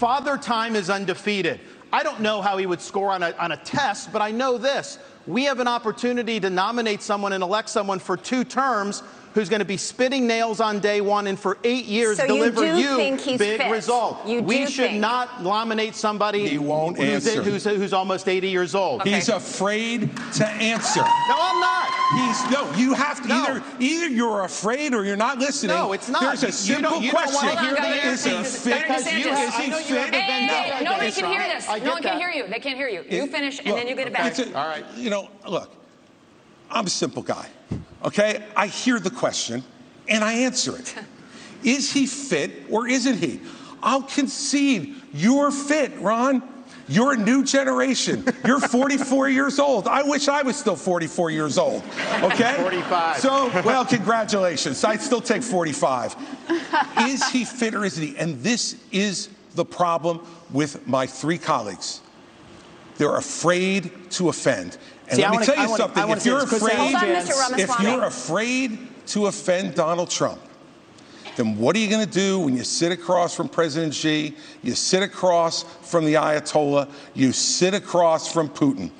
Father Time is undefeated. I don't know how he would score on a, on a test, but I know this. We have an opportunity to nominate someone and elect someone for two terms who's going to be spitting nails on day one and for eight years So you deliver do you, think he's big fit? result. You we do should think? not nominate somebody He won't who's, answer. who's, who's almost 80 years old. He's afraid to answer. No, I'm not. He's no. You have to No. either either you're afraid or you're not listening. No, it's not. There's a You simple don't- you don't question. wanna hear the is he answer. fit? Governor Is he DeSantis, I know you fit? have the Hey, hey, hey, nobody can hear this. No one can hear you. They can't hear you. You finish, and then you get it back. All right. You know, look, I'm a simple guy. Okay, I hear the question and I answer it. is he fit or isn't he? I'll concede you're fit, Ron. You're a new generation. You're 44 years old. I wish I was still 44 years old. Okay? 45. So, well, congratulations. I'd still take 45. Is he fit or isn't he? And this is the problem with my three colleagues. They're afraid to offend. And See, I let me wanna- tell you wanna- something. Wanna If you're afraid, on, if you're afraid to offend Donald Trump, then what are you going to do when you sit across from President Xi, you sit across from the Ayatollah, you sit across from Putin?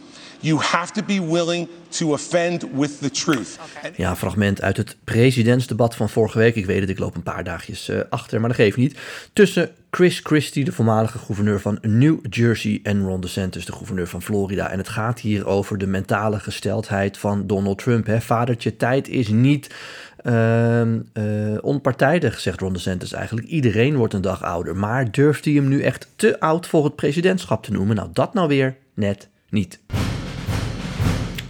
You have to be willing to offend with the truth. Ja, een fragment uit het presidentsdebat van vorige week. Ik weet het, ik loop een paar dagjes eh, achter, maar dat geeft niet. Tussen Chris Christie, de voormalige gouverneur van New Jersey, en Ron DeSantis, de gouverneur van Florida. En het gaat hier over de mentale gesteldheid van Donald Trump. Hè. Vadertje, tijd is niet ehm, eh, onpartijdig, zegt Ron DeSantis eigenlijk. Iedereen wordt een dag ouder. Maar durft hij hem nu echt te oud voor het presidentschap te noemen? Nou, dat nou weer net niet.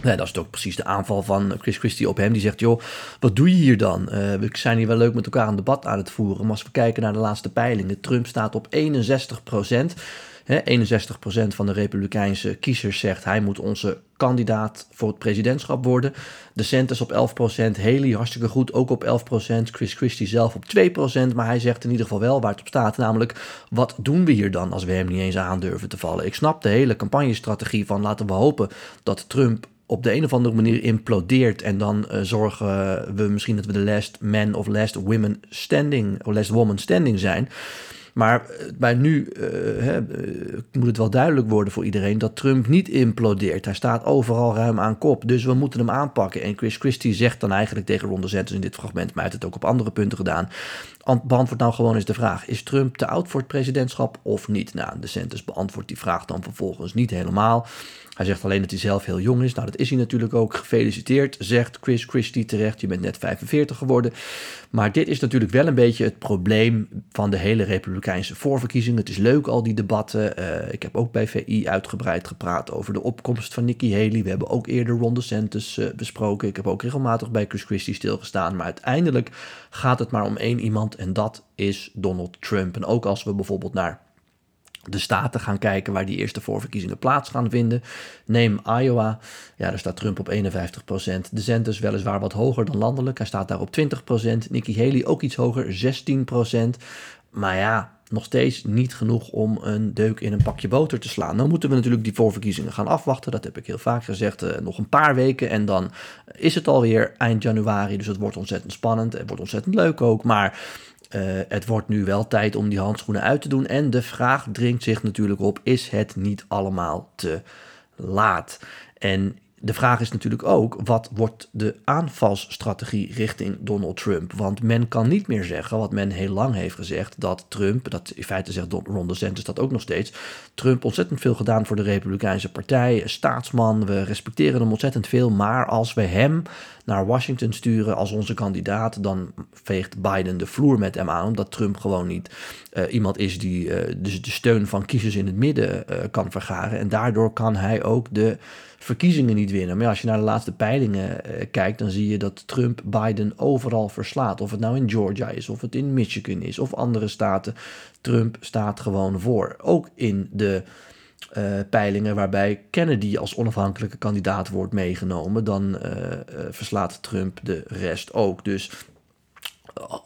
Nee, dat is toch precies de aanval van Chris Christie op hem. Die zegt, joh, wat doe je hier dan? Eh, we zijn hier wel leuk met elkaar een debat aan het voeren. Maar als we kijken naar de laatste peilingen... Trump staat op 61 procent. 61 procent van de republikeinse kiezers zegt... hij moet onze kandidaat voor het presidentschap worden. DeSantis op 11 procent. Haley hartstikke goed, ook op 11 procent. Chris Christie zelf op 2 procent. Maar hij zegt in ieder geval wel waar het op staat. Namelijk, wat doen we hier dan als we hem niet eens aan durven te vallen? Ik snap de hele campagnestrategie van laten we hopen dat Trump op de een of andere manier implodeert. En dan eh, zorgen we misschien dat we de last man of last women standing, of last woman standing zijn. Maar bij nu eh, hè, eh, moet het wel duidelijk worden voor iedereen dat Trump niet implodeert. Hij staat overal ruim aan kop. Dus we moeten hem aanpakken. En Chris Christie zegt dan eigenlijk tegen Ron DeSantis in dit fragment, maar hij heeft het ook op andere punten gedaan. Ant- Beantwoord nou gewoon eens de vraag: is Trump te oud voor het presidentschap of niet? Nou, DeSantis beantwoordt die vraag dan vervolgens niet helemaal. Hij zegt alleen dat hij zelf heel jong is. Nou, dat is hij natuurlijk ook. Gefeliciteerd, zegt Chris Christie terecht. Je bent net 45 geworden. Maar dit is natuurlijk wel een beetje het probleem van de hele Republikeinse voorverkiezingen. Het is leuk, al die debatten. Eh, ik heb ook bij VI uitgebreid gepraat over de opkomst van Nikki Haley. We hebben ook eerder Ron DeSantis eh, besproken. Ik heb ook regelmatig bij Chris Christie stilgestaan. Maar uiteindelijk gaat het maar om één iemand en dat is Donald Trump. En ook als we bijvoorbeeld naar de staten gaan kijken waar die eerste voorverkiezingen plaats gaan vinden. Neem Iowa. Ja, daar staat Trump op 51 procent. DeSantis weliswaar wat hoger dan landelijk. Hij staat daar op 20 procent. Nikki Haley ook iets hoger, 16 procent. Maar ja, nog steeds niet genoeg om een deuk in een pakje boter te slaan. Dan moeten we natuurlijk die voorverkiezingen gaan afwachten. Dat heb ik heel vaak gezegd. Eh, nog een paar weken en dan is het alweer eind januari. Dus het wordt ontzettend spannend. Het wordt ontzettend leuk ook. Maar eh, het wordt nu wel tijd om die handschoenen uit te doen. En de vraag dringt zich natuurlijk op: is het niet allemaal te laat? En de vraag is natuurlijk ook: wat wordt de aanvalsstrategie richting Donald Trump? Want men kan niet meer zeggen wat men heel lang heeft gezegd: dat Trump, dat in feite zegt Ron DeSantis dat ook nog steeds, Trump ontzettend veel gedaan voor de Republikeinse Partij, staatsman, we respecteren hem ontzettend veel, maar als we hem naar Washington sturen als onze kandidaat, dan veegt Biden de vloer met hem aan, omdat Trump gewoon niet eh, iemand is die eh, de steun van kiezers in het midden eh, kan vergaren. En daardoor kan hij ook de verkiezingen niet winnen. Maar als je naar de laatste peilingen eh, kijkt, dan zie je dat Trump Biden overal verslaat. Of het nou in Georgia is, of het in Michigan is, of andere staten. Trump staat gewoon voor. Ook in de eh, peilingen waarbij Kennedy als onafhankelijke kandidaat wordt meegenomen, dan eh, verslaat Trump de rest ook. Dus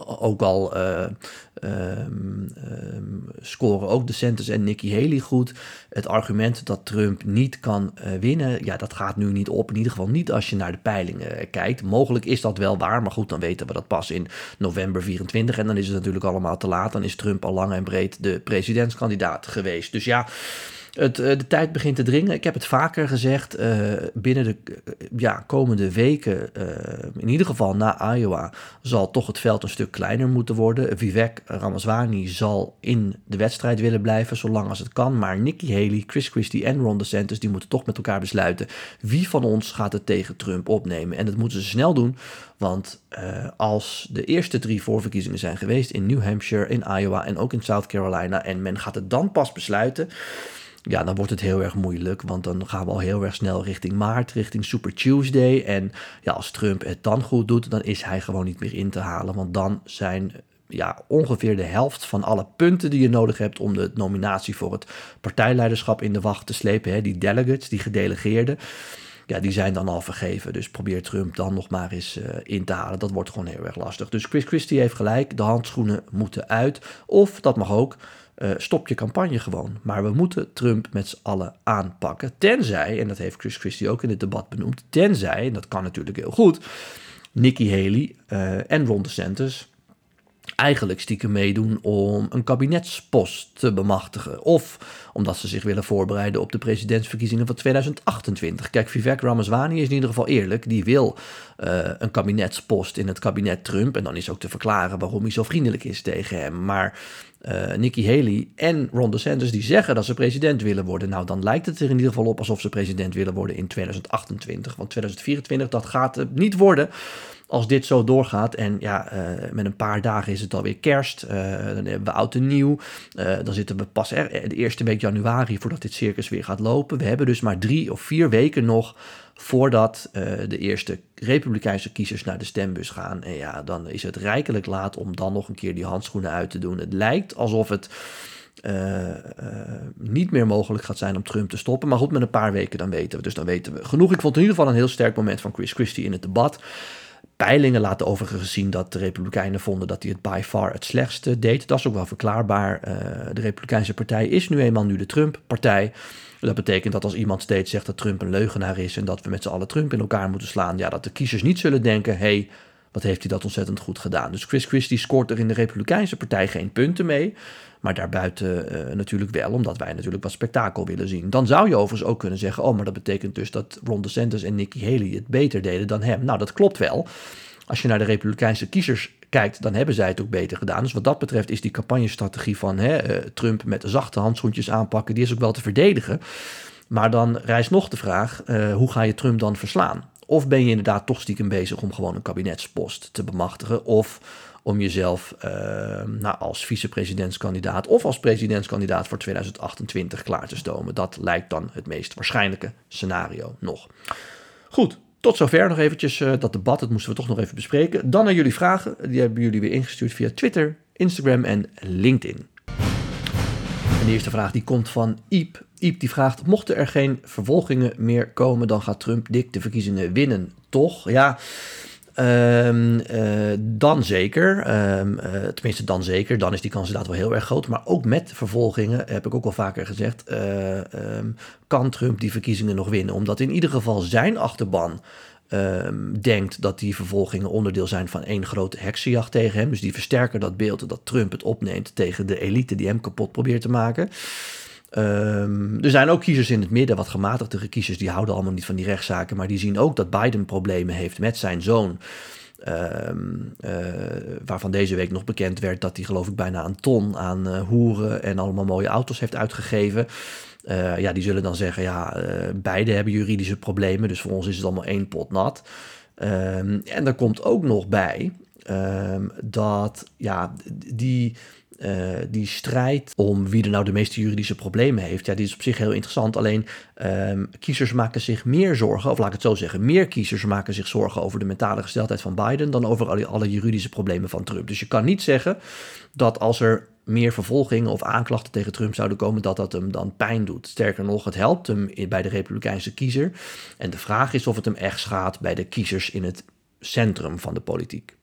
ook al uh, um, um, scoren ook DeSantis en Nikki Haley goed. Het argument dat Trump niet kan uh, winnen, ja, dat gaat nu niet op. In ieder geval niet als je naar de peilingen kijkt. Mogelijk is dat wel waar, maar goed, dan weten we dat pas in november 24. En dan is het natuurlijk allemaal te laat. Dan is Trump al lang en breed de presidentskandidaat geweest. Dus ja. Het, eh, de tijd begint te dringen. Ik heb het vaker gezegd. Uh, binnen de uh, ja, komende weken, in ieder geval na Iowa, zal toch het veld een stuk kleiner moeten worden. Vivek Ramaswamy zal in de wedstrijd willen blijven, zolang als het kan. Maar Nikki Haley, Chris Christie en Ron DeSantis, die moeten toch met elkaar besluiten wie van ons gaat het tegen Trump opnemen. En dat moeten ze snel doen, want als de eerste drie voorverkiezingen zijn geweest in New Hampshire, in Iowa en ook in South Carolina, en men gaat het dan pas besluiten ja, dan wordt het heel erg moeilijk. Want dan gaan we al heel erg snel richting maart, richting Super Tuesday. En ja, als Trump het dan goed doet, dan is hij gewoon niet meer in te halen. Want dan zijn ja, ongeveer de helft van alle punten die je nodig hebt om de nominatie voor het partijleiderschap in de wacht te slepen. Hè, die delegates, die gedelegeerden. Ja, die zijn dan al vergeven. Dus probeer Trump dan nog maar eens uh, in te halen. Dat wordt gewoon heel erg lastig. Dus Chris Christie heeft gelijk. De handschoenen moeten uit. Of, dat mag ook, uh, stop je campagne gewoon. Maar we moeten Trump met z'n allen aanpakken. Tenzij, en dat heeft Chris Christie ook in het debat benoemd, tenzij, en dat kan natuurlijk heel goed, Nikki Haley uh, en Ron DeSantis eigenlijk stiekem meedoen om een kabinetspost te bemachtigen. Of omdat ze zich willen voorbereiden op de presidentsverkiezingen van 2028. Kijk, Vivek Ramaswamy is in ieder geval eerlijk. Die wil uh, een kabinetspost in het kabinet Trump. En dan is ook te verklaren waarom hij zo vriendelijk is tegen hem. Maar uh, Nikki Haley en Ron DeSantis die zeggen dat ze president willen worden. Nou, dan lijkt het er in ieder geval op alsof ze president willen worden in 2028. Want 2024, dat gaat niet worden als dit zo doorgaat. En ja, uh, met een paar dagen is het alweer kerst. Uh, dan hebben we oud en nieuw. Dan zitten we pas er, de eerste week januari voordat dit circus weer gaat lopen. We hebben dus maar drie of vier weken nog voordat de eerste republikeinse kiezers naar de stembus gaan. En ja, dan is het rijkelijk laat om dan nog een keer die handschoenen uit te doen. Het lijkt alsof het uh, uh, niet meer mogelijk gaat zijn om Trump te stoppen. Maar goed, met een paar weken dan weten we. Dus dan weten we genoeg. Ik vond in ieder geval een heel sterk moment van Chris Christie in het debat. Peilingen laten overigens zien dat de Republikeinen vonden dat hij het by far het slechtste deed. Dat is ook wel verklaarbaar. Uh, de Republikeinse Partij is nu eenmaal nu de Trump-partij. Dat betekent dat als iemand steeds zegt dat Trump een leugenaar is en dat we met z'n allen Trump in elkaar moeten slaan, ja, dat de kiezers niet zullen denken: hé, hey, wat heeft hij dat ontzettend goed gedaan. Dus Chris Christie scoort er in de Republikeinse Partij geen punten mee. Maar daarbuiten uh, natuurlijk wel, omdat wij natuurlijk wat spektakel willen zien. Dan zou je overigens ook kunnen zeggen: oh, maar dat betekent dus dat Ron DeSantis en Nikki Haley het beter deden dan hem. Nou, dat klopt wel. Als je naar de Republikeinse kiezers kijkt, dan hebben zij het ook beter gedaan. Dus wat dat betreft is die campagnestrategie van hè, uh, Trump met zachte handschoentjes aanpakken, die is ook wel te verdedigen. Maar dan rijst nog de vraag: uh, hoe ga je Trump dan verslaan? Of ben je inderdaad toch stiekem bezig om gewoon een kabinetspost te bemachtigen? Of om jezelf uh, nou, als vicepresidentskandidaat of als presidentskandidaat voor 2028 klaar te stomen. Dat lijkt dan het meest waarschijnlijke scenario nog. Goed, tot zover nog eventjes uh, dat debat. Dat moesten we toch nog even bespreken. Dan naar jullie vragen. Die hebben jullie weer ingestuurd via Twitter, Instagram en LinkedIn. De eerste vraag die komt van Iep. Die vraagt, mochten er geen vervolgingen meer komen, dan gaat Trump dik de verkiezingen winnen, toch? Ja, um, uh, dan zeker. Um, uh, tenminste, dan zeker. Dan is die kans inderdaad wel heel erg groot. Maar ook met vervolgingen, heb ik ook al vaker gezegd, uh, um, kan Trump die verkiezingen nog winnen. Omdat in ieder geval zijn achterban denkt dat die vervolgingen onderdeel zijn van één grote heksenjacht tegen hem. Dus die versterken dat beeld dat Trump het opneemt tegen de elite die hem kapot probeert te maken. Um, er zijn ook kiezers in het midden, wat gematigdere kiezers, die houden allemaal niet van die rechtszaken, maar die zien ook dat Biden problemen heeft met zijn zoon. Um, uh, waarvan deze week nog bekend werd dat hij geloof ik bijna een ton aan uh, hoeren en allemaal mooie auto's heeft uitgegeven. Uh, ja, die zullen dan zeggen, ja, beide hebben juridische problemen, dus voor ons is het allemaal één pot nat. Um, en er komt ook nog bij dat ja, die uh, die strijd om wie er nou de meeste juridische problemen heeft, ja, die is op zich heel interessant. Alleen um, kiezers maken zich meer zorgen, of laat ik het zo zeggen, meer kiezers maken zich zorgen over de mentale gesteldheid van Biden dan over alle, alle juridische problemen van Trump. Dus je kan niet zeggen dat als er meer vervolgingen of aanklachten tegen Trump zouden komen, dat dat hem dan pijn doet. Sterker nog, het helpt hem bij de Republikeinse kiezer. En de vraag is of het hem echt schaadt bij de kiezers in het centrum van de politiek.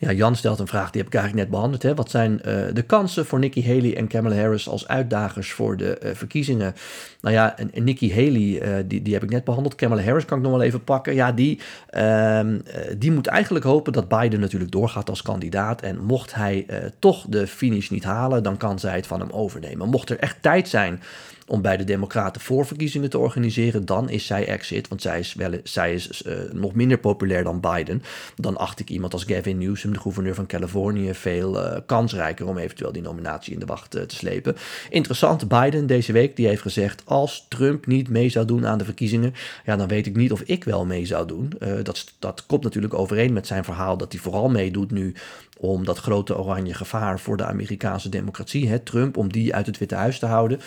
Ja, Jan stelt een vraag, die heb ik eigenlijk net behandeld. Hè. Wat zijn uh, de kansen voor Nikki Haley en Kamala Harris als uitdagers voor de uh, verkiezingen? Nou ja, en, Nikki Haley, uh, die, die heb ik net behandeld. Kamala Harris kan ik nog wel even pakken. Ja, die, ehm, die moet eigenlijk hopen dat Biden natuurlijk doorgaat als kandidaat. En mocht hij toch de finish niet halen, dan kan zij het van hem overnemen. Mocht er echt tijd zijn om bij de Democraten voorverkiezingen te organiseren, dan is zij exit. Want zij is, wel, zij is uh, nog minder populair dan Biden. Dan acht ik iemand als Gavin Newsom, de gouverneur van Californië, veel uh, kansrijker om eventueel die nominatie in de wacht uh, te slepen. Interessant, Biden deze week, die heeft gezegd: als Trump niet mee zou doen aan de verkiezingen, ja, dan weet ik niet of ik wel mee zou doen. dat, dat komt natuurlijk overeen met zijn verhaal dat hij vooral meedoet nu om dat grote oranje gevaar voor de Amerikaanse democratie, hè, Trump, om die uit het Witte Huis te houden.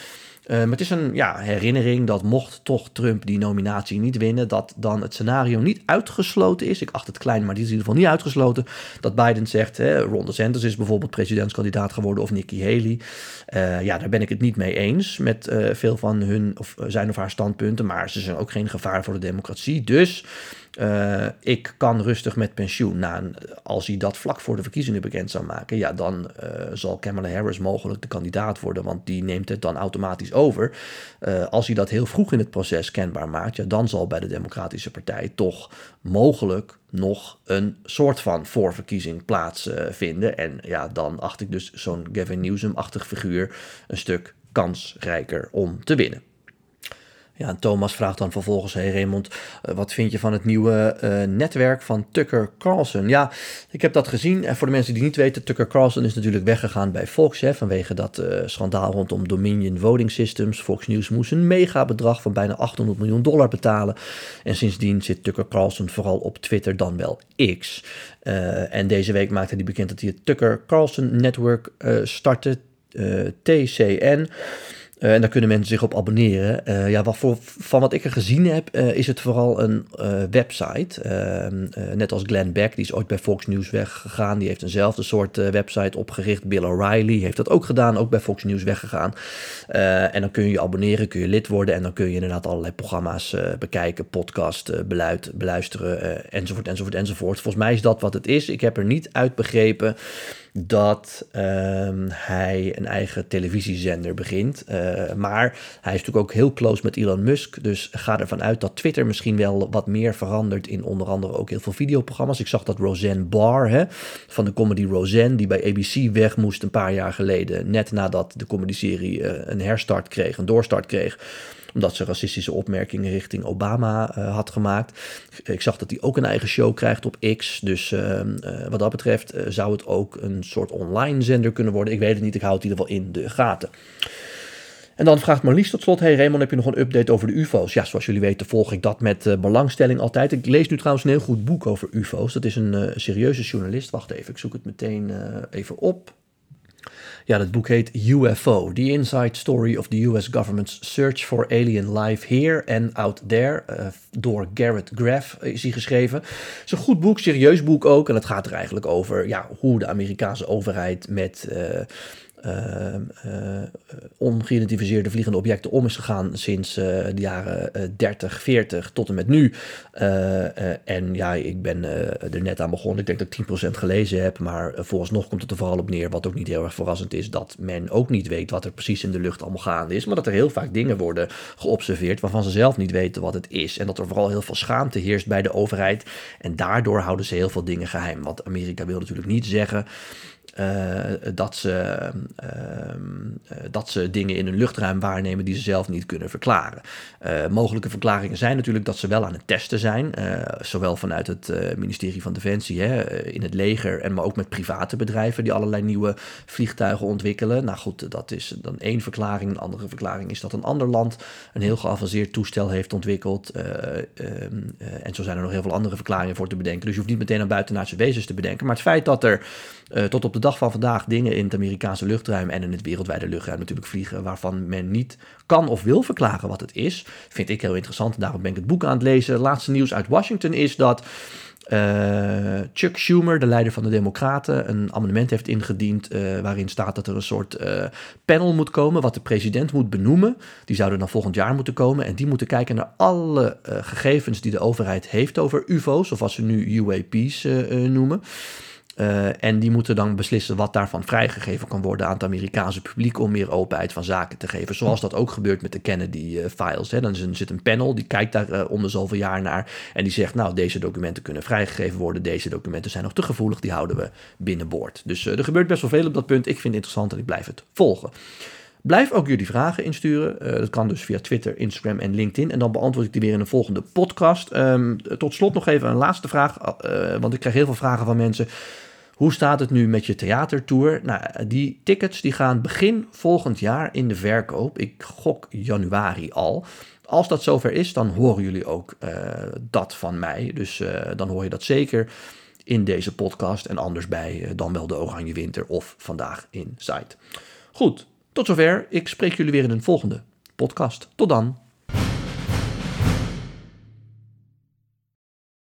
Uh, maar het is een ja, herinnering dat mocht toch Trump die nominatie niet winnen, dat dan het scenario niet uitgesloten is. Ik acht het klein, maar die is in ieder geval niet uitgesloten. Dat Biden zegt, hè, Ron DeSantis is bijvoorbeeld presidentskandidaat geworden of Nikki Haley. Uh, ja, daar ben ik het niet mee eens met uh, veel van hun of zijn of haar standpunten. Maar ze zijn ook geen gevaar voor de democratie. Dus uh, ik kan rustig met pensioen. Nou, als hij dat vlak voor de verkiezingen bekend zou maken, ja, dan uh, zal Kamala Harris mogelijk de kandidaat worden, want die neemt het dan automatisch over. Uh, als hij dat heel vroeg in het proces kenbaar maakt, ja, dan zal bij de Democratische Partij toch mogelijk nog een soort van voorverkiezing plaatsvinden. en ja, dan acht ik dus zo'n Gavin Newsom-achtig figuur een stuk kansrijker om te winnen. Ja, Thomas vraagt dan vervolgens: Hey Raymond, uh, wat vind je van het nieuwe uh, netwerk van Tucker Carlson? Ja, ik heb dat gezien. En voor de mensen die niet weten, Tucker Carlson is natuurlijk weggegaan bij Fox vanwege dat uh, schandaal rondom Dominion Voting Systems. Fox News moest een megabedrag van bijna 800 miljoen dollar betalen. En sindsdien zit Tucker Carlson vooral op Twitter, dan wel X. en deze week maakte hij bekend dat hij het Tucker Carlson Network startte, TCN. Uh, en daar kunnen mensen zich op abonneren. Uh, ja, wat voor, van wat ik er gezien heb, uh, is het vooral een website. Ehm, net als Glenn Beck, die is ooit bij Fox News weggegaan. Die heeft eenzelfde soort website opgericht. Bill O'Reilly heeft dat ook gedaan, ook bij Fox News weggegaan. en dan kun je je abonneren, kun je lid worden. En dan kun je inderdaad allerlei programma's bekijken, podcast beluid, beluisteren, enzovoort, enzovoort, enzovoort. Volgens mij is dat wat het is. Ik heb er niet uit begrepen dat um, hij een eigen televisiezender begint. Uh, maar hij is natuurlijk ook heel close met Elon Musk. Dus ga ervan uit dat Twitter misschien wel wat meer verandert in onder andere ook heel veel videoprogramma's. Ik zag dat Roseanne Barr hè, van de comedy Roseanne, die bij ABC weg moest een paar jaar geleden, net nadat de comedyserie uh, een herstart kreeg, een doorstart kreeg omdat ze racistische opmerkingen richting Obama uh, had gemaakt. Ik zag dat hij ook een eigen show krijgt op X. Dus uh, uh, wat dat betreft zou het ook een soort online zender kunnen worden. Ik weet het niet, ik hou het in ieder geval in de gaten. En dan vraagt Marlies tot slot: Hey Raymond, heb je nog een update over de UFO's? Ja, zoals jullie weten volg ik dat met belangstelling altijd. Ik lees nu trouwens een heel goed boek over UFO's. Dat is een serieuze journalist. Wacht even, ik zoek het meteen even op. Ja, dat boek heet UFO, The Inside Story of the US Government's Search for Alien Life Here and Out There. Uh, door Garrett Graff is hij geschreven. Het is een goed boek, serieus boek ook. En het gaat er eigenlijk over ja, hoe de Amerikaanse overheid met... Uh, ongeïdentificeerde vliegende objecten om is gegaan sinds uh, de jaren 30, 40 tot en met nu. en ja, ik ben er net aan begonnen. Ik denk dat ik 10% gelezen heb, maar vooralsnog komt het er vooral op neer, wat ook niet heel erg verrassend is, dat men ook niet weet wat er precies in de lucht allemaal gaande is, maar dat er heel vaak dingen worden geobserveerd waarvan ze zelf niet weten wat het is. En dat er vooral heel veel schaamte heerst bij de overheid. En daardoor houden ze heel veel dingen geheim. Want Amerika wil natuurlijk niet zeggen dat, ze, uh, dat ze dingen in hun luchtruim waarnemen die ze zelf niet kunnen verklaren. Uh, mogelijke verklaringen zijn natuurlijk dat ze wel aan het testen zijn, zowel vanuit het ministerie van Defensie, hè, in het leger en maar ook met private bedrijven die allerlei nieuwe vliegtuigen ontwikkelen. Nou goed, dat is dan één verklaring. Een andere verklaring is dat een ander land een heel geavanceerd toestel heeft ontwikkeld. Um, en zo zijn er nog heel veel andere verklaringen voor te bedenken. Dus je hoeft niet meteen aan buitenaardse wezens te bedenken. Maar het feit dat er tot op de dag van vandaag dingen in het Amerikaanse luchtruim en in het wereldwijde luchtruim natuurlijk vliegen waarvan men niet kan of wil verklaren wat het is, vind ik heel interessant. Daarom ben ik het boek aan het lezen. laatste nieuws uit Washington is dat uh, Chuck Schumer, de leider van de Democraten, een amendement heeft ingediend uh, waarin staat dat er een soort uh, panel moet komen wat de president moet benoemen. Die zouden dan volgend jaar moeten komen en die moeten kijken naar alle gegevens die de overheid heeft over UFO's, of wat ze nu UAP's noemen. Uh, en die moeten dan beslissen wat daarvan vrijgegeven kan worden aan het Amerikaanse publiek om meer openheid van zaken te geven. Zoals dat ook gebeurt met de Kennedy-files. Dan zit een panel, die kijkt daar uh, om de zoveel jaar naar en die zegt, nou, deze documenten kunnen vrijgegeven worden, deze documenten zijn nog te gevoelig, die houden we binnenboord. Dus uh, er gebeurt best wel veel op dat punt. Ik vind het interessant en ik blijf het volgen. Blijf ook jullie vragen insturen. Uh, dat kan dus via Twitter, Instagram en LinkedIn. En dan beantwoord ik die weer in een volgende podcast. Um, tot slot nog even een laatste vraag. Uh, want ik krijg heel veel vragen van mensen. Hoe staat het nu met je theatertour? Nou, die tickets die gaan begin volgend jaar in de verkoop. Ik gok januari al. Als dat zover is, dan horen jullie ook uh, dat van mij. Dus dan hoor je dat zeker in deze podcast. En anders bij dan wel de Oranje Winter of vandaag in Site. Goed, tot zover. Ik spreek jullie weer in een volgende podcast. Tot dan.